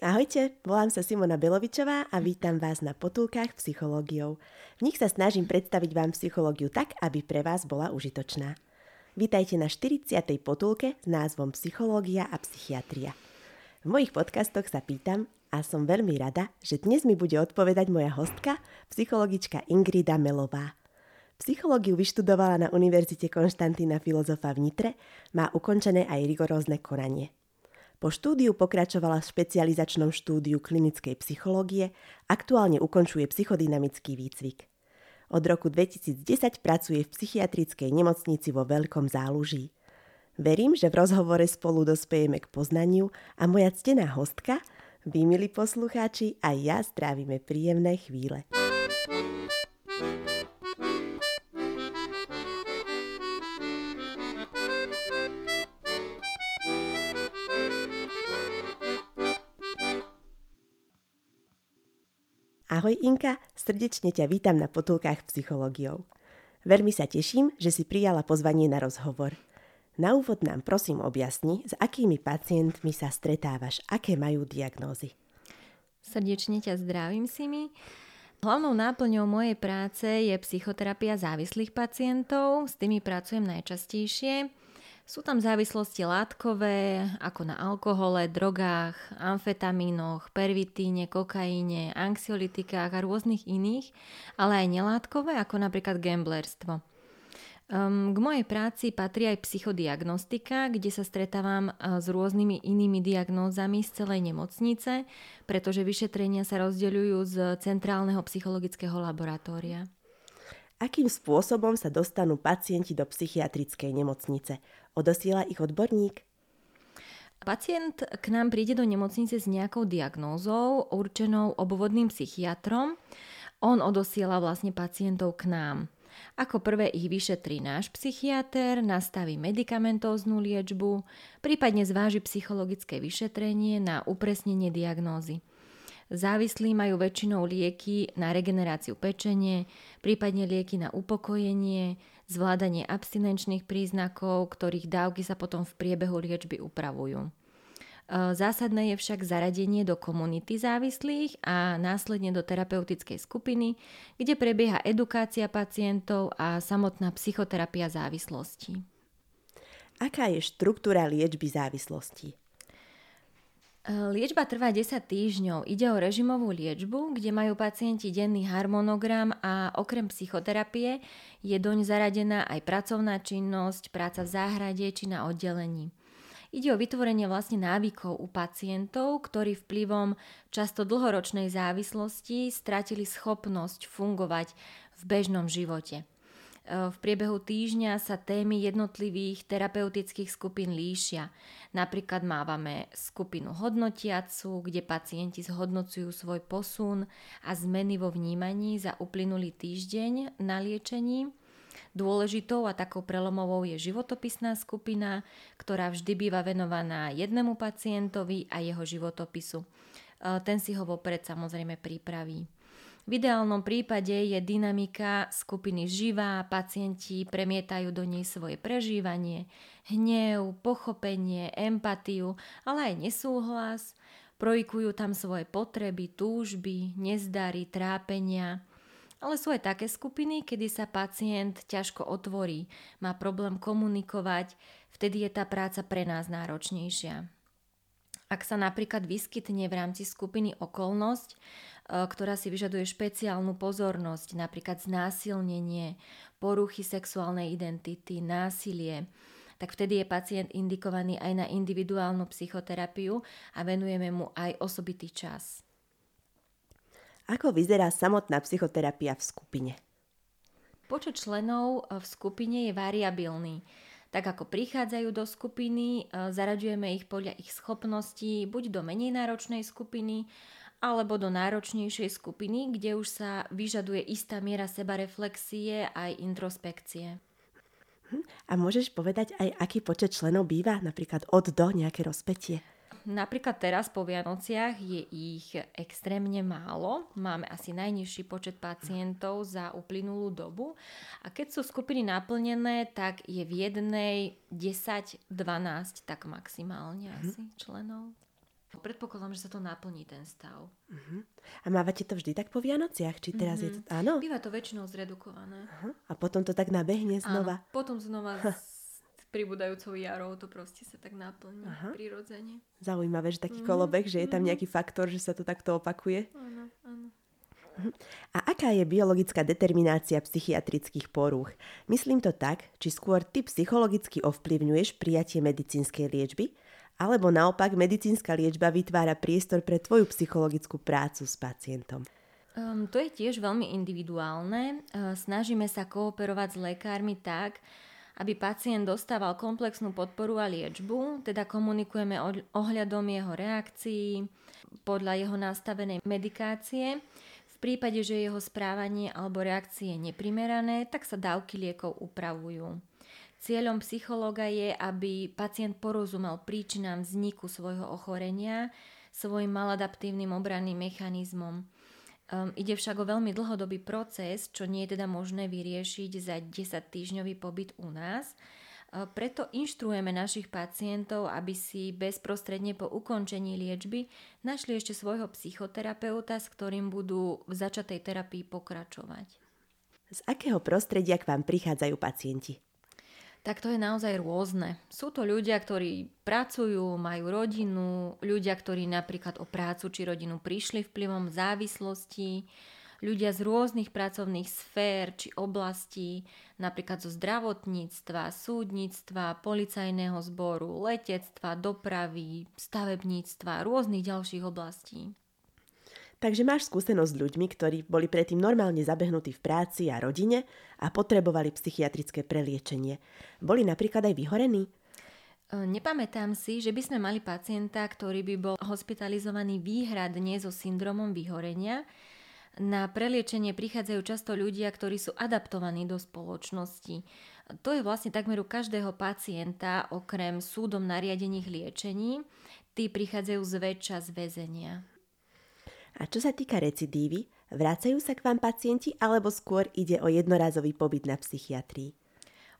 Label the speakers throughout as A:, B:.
A: Ahojte, volám sa Simona Belovičová a vítam vás na potulkách psychológiou. V nich sa snažím predstaviť vám psychológiu tak, aby pre vás bola užitočná. Vítajte na 40. potulke s názvom Psychológia a psychiatria. V mojich podcastoch sa pýtam a som veľmi rada, že dnes mi bude odpovedať moja hostka, psychologička Ingrida Melová. Psychológiu vyštudovala na Univerzite Konštantína Filozofa v Nitre, má ukončené aj rigorózne konanie – po štúdiu pokračovala v špecializačnom štúdiu klinickej psychológie, aktuálne ukončuje psychodynamický výcvik. Od roku 2010 pracuje v psychiatrickej nemocnici vo Veľkom záluží. Verím, že v rozhovore spolu dospejeme k poznaniu a moja ctená hostka, vy milí poslucháči, aj ja strávime príjemné chvíle. Ahoj Inka, srdečne ťa vítam na potulkách psychológiou. Veľmi sa teším, že si prijala pozvanie na rozhovor. Na úvod nám prosím objasni, s akými pacientmi sa stretávaš, aké majú diagnózy.
B: Srdečne ťa zdravím, Simi. Hlavnou náplňou mojej práce je psychoterapia závislých pacientov, s tými pracujem najčastejšie. Sú tam závislosti látkové, ako na alkohole, drogách, amfetamínoch, pervitíne, kokaine, anxiolitikách a rôznych iných, ale aj nelátkové, ako napríklad gamblerstvo. Um, k mojej práci patrí aj psychodiagnostika, kde sa stretávam s rôznymi inými diagnózami z celej nemocnice, pretože vyšetrenia sa rozdeľujú z centrálneho psychologického laboratória.
A: Akým spôsobom sa dostanú pacienti do psychiatrickej nemocnice? Odosiela ich odborník?
B: Pacient k nám príde do nemocnice s nejakou diagnózou určenou obvodným psychiatrom. On odosiela vlastne pacientov k nám. Ako prvé ich vyšetrí náš psychiatr, nastaví medikamentóznu liečbu, prípadne zváži psychologické vyšetrenie na upresnenie diagnózy. Závislí majú väčšinou lieky na regeneráciu pečenie, prípadne lieky na upokojenie, zvládanie abstinenčných príznakov, ktorých dávky sa potom v priebehu liečby upravujú. E, zásadné je však zaradenie do komunity závislých a následne do terapeutickej skupiny, kde prebieha edukácia pacientov a samotná psychoterapia závislosti.
A: Aká je štruktúra liečby závislosti?
B: Liečba trvá 10 týždňov. Ide o režimovú liečbu, kde majú pacienti denný harmonogram a okrem psychoterapie je doň zaradená aj pracovná činnosť, práca v záhrade či na oddelení. Ide o vytvorenie vlastne návykov u pacientov, ktorí vplyvom často dlhoročnej závislosti stratili schopnosť fungovať v bežnom živote. V priebehu týždňa sa témy jednotlivých terapeutických skupín líšia. Napríklad mávame skupinu hodnotiacu, kde pacienti zhodnocujú svoj posun a zmeny vo vnímaní za uplynulý týždeň na liečení. Dôležitou a takou prelomovou je životopisná skupina, ktorá vždy býva venovaná jednému pacientovi a jeho životopisu. Ten si ho vopred samozrejme pripraví. V ideálnom prípade je dynamika skupiny živá, pacienti premietajú do nej svoje prežívanie, hnev, pochopenie, empatiu, ale aj nesúhlas, projikujú tam svoje potreby, túžby, nezdary, trápenia. Ale sú aj také skupiny, kedy sa pacient ťažko otvorí, má problém komunikovať, vtedy je tá práca pre nás náročnejšia. Ak sa napríklad vyskytne v rámci skupiny okolnosť, E, ktorá si vyžaduje špeciálnu pozornosť, napríklad znásilnenie, poruchy sexuálnej identity, násilie, tak vtedy je pacient indikovaný aj na individuálnu psychoterapiu a venujeme mu aj osobitý čas.
A: Ako vyzerá samotná psychoterapia v skupine?
B: Počet členov v skupine je variabilný. Tak ako prichádzajú do skupiny, e, zaraďujeme ich podľa ich schopností buď do menej náročnej skupiny, alebo do náročnejšej skupiny, kde už sa vyžaduje istá miera sebareflexie aj introspekcie.
A: Hm? A môžeš povedať aj, aký počet členov býva, napríklad od do nejaké rozpetie?
B: Napríklad teraz po Vianociach je ich extrémne málo. Máme asi najnižší počet pacientov za uplynulú dobu. A keď sú skupiny naplnené, tak je v jednej 10-12 tak maximálne asi členov. Predpokladám, že sa to naplní ten stav.
A: Uh-huh. A mávate to vždy tak po Vianociach? Či teraz uh-huh. je to... Mhm. Áno?
B: Býva to väčšinou zredukované.
A: Uh-huh. A potom to tak nabehne znova?
B: Áno, potom znova pribúdajúcou jarou to proste sa tak naplní uh-huh. prirodzene.
A: Zaujímavé, že taký uh-huh. kolobeh, že je tam nejaký faktor, že sa to takto opakuje.
B: Áno, áno.
A: A aká je biologická determinácia psychiatrických porúch? Myslím to tak, či skôr ty psychologicky ovplyvňuješ prijatie medicínskej liečby, alebo naopak medicínska liečba vytvára priestor pre tvoju psychologickú prácu s pacientom?
B: Um, to je tiež veľmi individuálne. Uh, snažíme sa kooperovať s lekármi tak, aby pacient dostával komplexnú podporu a liečbu, teda komunikujeme ohľadom jeho reakcií podľa jeho nastavenej medikácie. V prípade, že jeho správanie alebo reakcie je neprimerané, tak sa dávky liekov upravujú. Cieľom psychológa je, aby pacient porozumel príčinám vzniku svojho ochorenia, svojim maladaptívnym obranným mechanizmom. Um, ide však o veľmi dlhodobý proces, čo nie je teda možné vyriešiť za 10 týždňový pobyt u nás. Uh, preto inštruujeme našich pacientov, aby si bezprostredne po ukončení liečby našli ešte svojho psychoterapeuta, s ktorým budú v začatej terapii pokračovať.
A: Z akého prostredia k vám prichádzajú pacienti?
B: Tak to je naozaj rôzne. Sú to ľudia, ktorí pracujú, majú rodinu, ľudia, ktorí napríklad o prácu či rodinu prišli vplyvom závislosti, ľudia z rôznych pracovných sfér či oblastí, napríklad zo zdravotníctva, súdnictva, policajného zboru, letectva, dopravy, stavebníctva, rôznych ďalších oblastí.
A: Takže máš skúsenosť s ľuďmi, ktorí boli predtým normálne zabehnutí v práci a rodine a potrebovali psychiatrické preliečenie. Boli napríklad aj vyhorení?
B: E, nepamätám si, že by sme mali pacienta, ktorý by bol hospitalizovaný výhradne so syndromom vyhorenia. Na preliečenie prichádzajú často ľudia, ktorí sú adaptovaní do spoločnosti. To je vlastne takmer u každého pacienta, okrem súdom nariadených liečení. Tí prichádzajú zväčša z väzenia.
A: A čo sa týka recidívy, vracajú sa k vám pacienti alebo skôr ide o jednorázový pobyt na psychiatrii?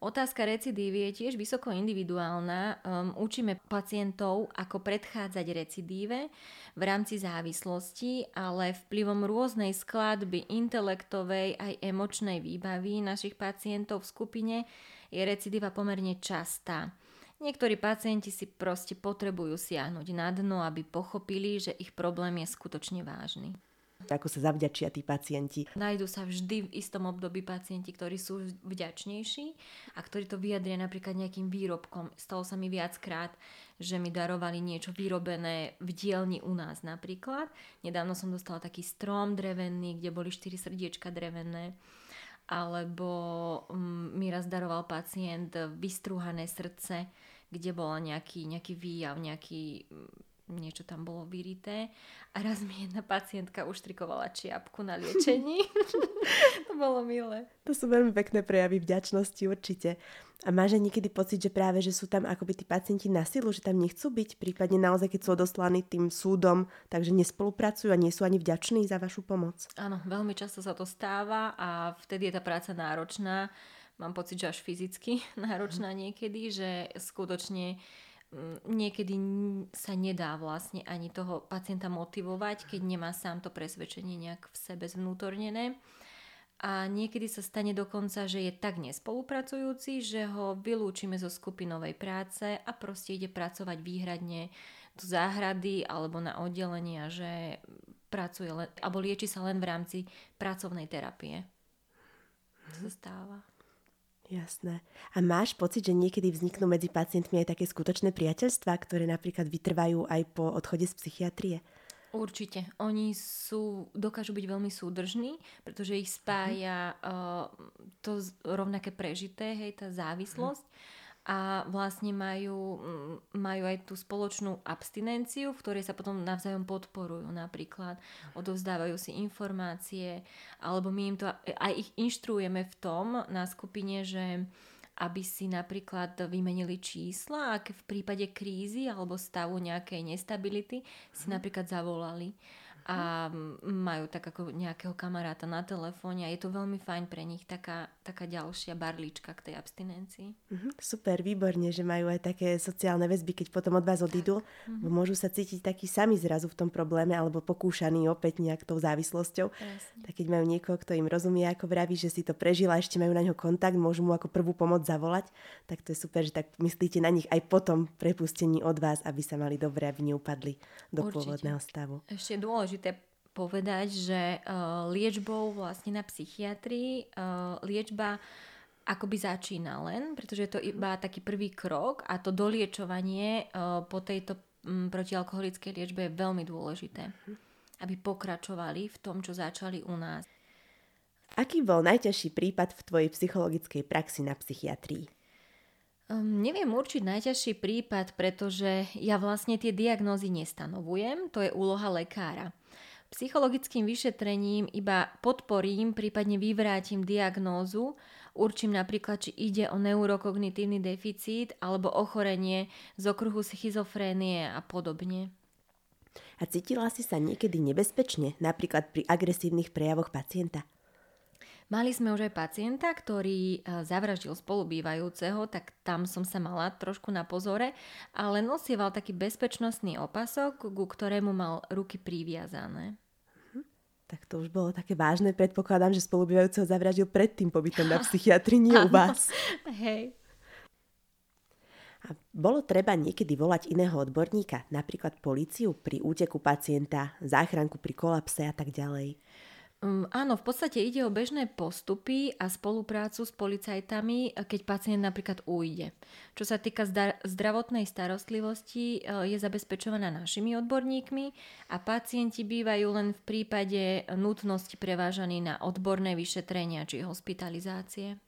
B: Otázka recidívy je tiež vysoko individuálna. Um, učíme pacientov, ako predchádzať recidíve v rámci závislosti, ale vplyvom rôznej skladby intelektovej aj emočnej výbavy našich pacientov v skupine je recidíva pomerne častá. Niektorí pacienti si proste potrebujú siahnuť na dno, aby pochopili, že ich problém je skutočne vážny.
A: Ako sa zavďačia tí pacienti?
B: Nájdu sa vždy v istom období pacienti, ktorí sú vďačnejší a ktorí to vyjadria napríklad nejakým výrobkom. Stalo sa mi viackrát, že mi darovali niečo vyrobené v dielni u nás napríklad. Nedávno som dostala taký strom drevený, kde boli štyri srdiečka drevené alebo mm, mi raz daroval pacient vystruhané srdce, kde bola nejaký, nejaký výjav, nejaký mm, niečo tam bolo vyrité a raz mi jedna pacientka uštrikovala čiapku na liečení. to bolo milé.
A: To sú veľmi pekné prejavy vďačnosti určite. A máš aj niekedy pocit, že práve, že sú tam akoby tí pacienti na silu, že tam nechcú byť, prípadne naozaj, keď sú odoslaní tým súdom, takže nespolupracujú a nie sú ani vďační za vašu pomoc?
B: Áno, veľmi často sa to stáva a vtedy je tá práca náročná. Mám pocit, že až fyzicky náročná niekedy, že skutočne mm, niekedy sa nedá vlastne ani toho pacienta motivovať, keď nemá sám to presvedčenie nejak v sebe zvnútornené a niekedy sa stane dokonca, že je tak nespolupracujúci, že ho vylúčime zo skupinovej práce a proste ide pracovať výhradne do záhrady alebo na oddelenia, že pracuje len, alebo lieči sa len v rámci pracovnej terapie. To sa stáva.
A: Jasné. A máš pocit, že niekedy vzniknú medzi pacientmi aj také skutočné priateľstvá, ktoré napríklad vytrvajú aj po odchode z psychiatrie?
B: Určite. Oni sú, dokážu byť veľmi súdržní, pretože ich spája uh, to rovnaké prežité, hej, tá závislosť. A vlastne majú, majú aj tú spoločnú abstinenciu, v ktorej sa potom navzájom podporujú napríklad. Odovzdávajú si informácie, alebo my im to aj ich inštruujeme v tom na skupine, že aby si napríklad vymenili čísla, ak v prípade krízy alebo stavu nejakej nestability si mm. napríklad zavolali a majú tak ako nejakého kamaráta na telefóne a je to veľmi fajn pre nich taká, taká ďalšia barlička k tej abstinencii.
A: Uh-huh, super, výborne, že majú aj také sociálne väzby, keď potom od vás odídu, uh-huh. môžu sa cítiť takí sami zrazu v tom probléme alebo pokúšaní opäť nejak tou závislosťou. Presne. Tak keď majú niekoho, kto im rozumie, ako vraví, že si to prežila, ešte majú na ňo kontakt, môžu mu ako prvú pomoc zavolať, tak to je super, že tak myslíte na nich aj potom prepustení od vás, aby sa mali dobre, aby neupadli do Určite. pôvodného stavu.
B: Ešte je dôležité povedať, že uh, liečbou vlastne na psychiatrii uh, liečba akoby začína len, pretože je to iba taký prvý krok a to doliečovanie uh, po tejto um, protialkoholickej liečbe je veľmi dôležité, aby pokračovali v tom, čo začali u nás.
A: Aký bol najťažší prípad v tvojej psychologickej praxi na psychiatrii?
B: Um, neviem určiť najťažší prípad, pretože ja vlastne tie diagnózy nestanovujem, to je úloha lekára. Psychologickým vyšetrením iba podporím, prípadne vyvrátim diagnózu, určím napríklad, či ide o neurokognitívny deficit alebo ochorenie z okruhu schizofrénie a podobne.
A: A cítila si sa niekedy nebezpečne, napríklad pri agresívnych prejavoch pacienta?
B: Mali sme už aj pacienta, ktorý e, zavraždil spolubývajúceho, tak tam som sa mala trošku na pozore, ale nosieval taký bezpečnostný opasok, ku ktorému mal ruky priviazané.
A: Mhm. Tak to už bolo také vážne. Predpokladám, že spolubývajúceho zavraždil pred tým pobytom na psychiatrii, nie u vás.
B: Hej.
A: A bolo treba niekedy volať iného odborníka, napríklad políciu pri úteku pacienta, záchranku pri kolapse a tak ďalej.
B: Um, áno, v podstate ide o bežné postupy a spoluprácu s policajtami, keď pacient napríklad ujde. Čo sa týka zdravotnej starostlivosti, e, je zabezpečovaná našimi odborníkmi a pacienti bývajú len v prípade nutnosti prevážaní na odborné vyšetrenia či hospitalizácie.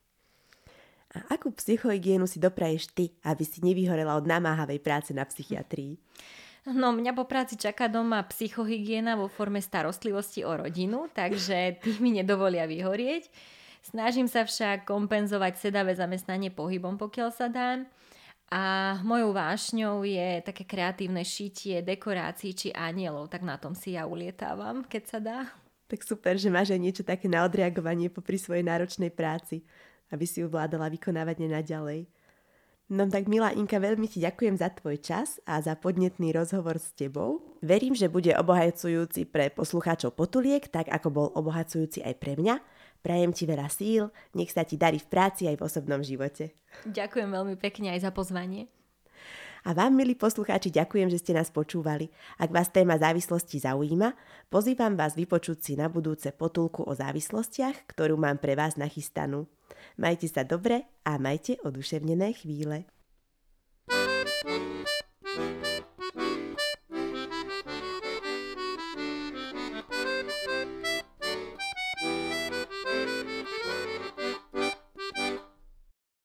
A: A akú psychohygienu si dopraješ ty, aby si nevyhorela od namáhavej práce na psychiatrii?
B: No mňa po práci čaká doma psychohygiena vo forme starostlivosti o rodinu, takže tí mi nedovolia vyhorieť. Snažím sa však kompenzovať sedavé zamestnanie pohybom, pokiaľ sa dá. A mojou vášňou je také kreatívne šitie, dekorácií či anielov, tak na tom si ja ulietávam, keď sa dá.
A: Tak super, že máš aj niečo také na odreagovanie popri svojej náročnej práci, aby si ju vládala vykonávať nenaďalej. No tak milá Inka, veľmi ti ďakujem za tvoj čas a za podnetný rozhovor s tebou. Verím, že bude obohacujúci pre poslucháčov potuliek, tak ako bol obohacujúci aj pre mňa. Prajem ti veľa síl, nech sa ti darí v práci aj v osobnom živote.
B: Ďakujem veľmi pekne aj za pozvanie.
A: A vám, milí poslucháči, ďakujem, že ste nás počúvali. Ak vás téma závislosti zaujíma, pozývam vás vypočuť si na budúce potulku o závislostiach, ktorú mám pre vás nachystanú. Majte sa dobre a majte oduševnené chvíle.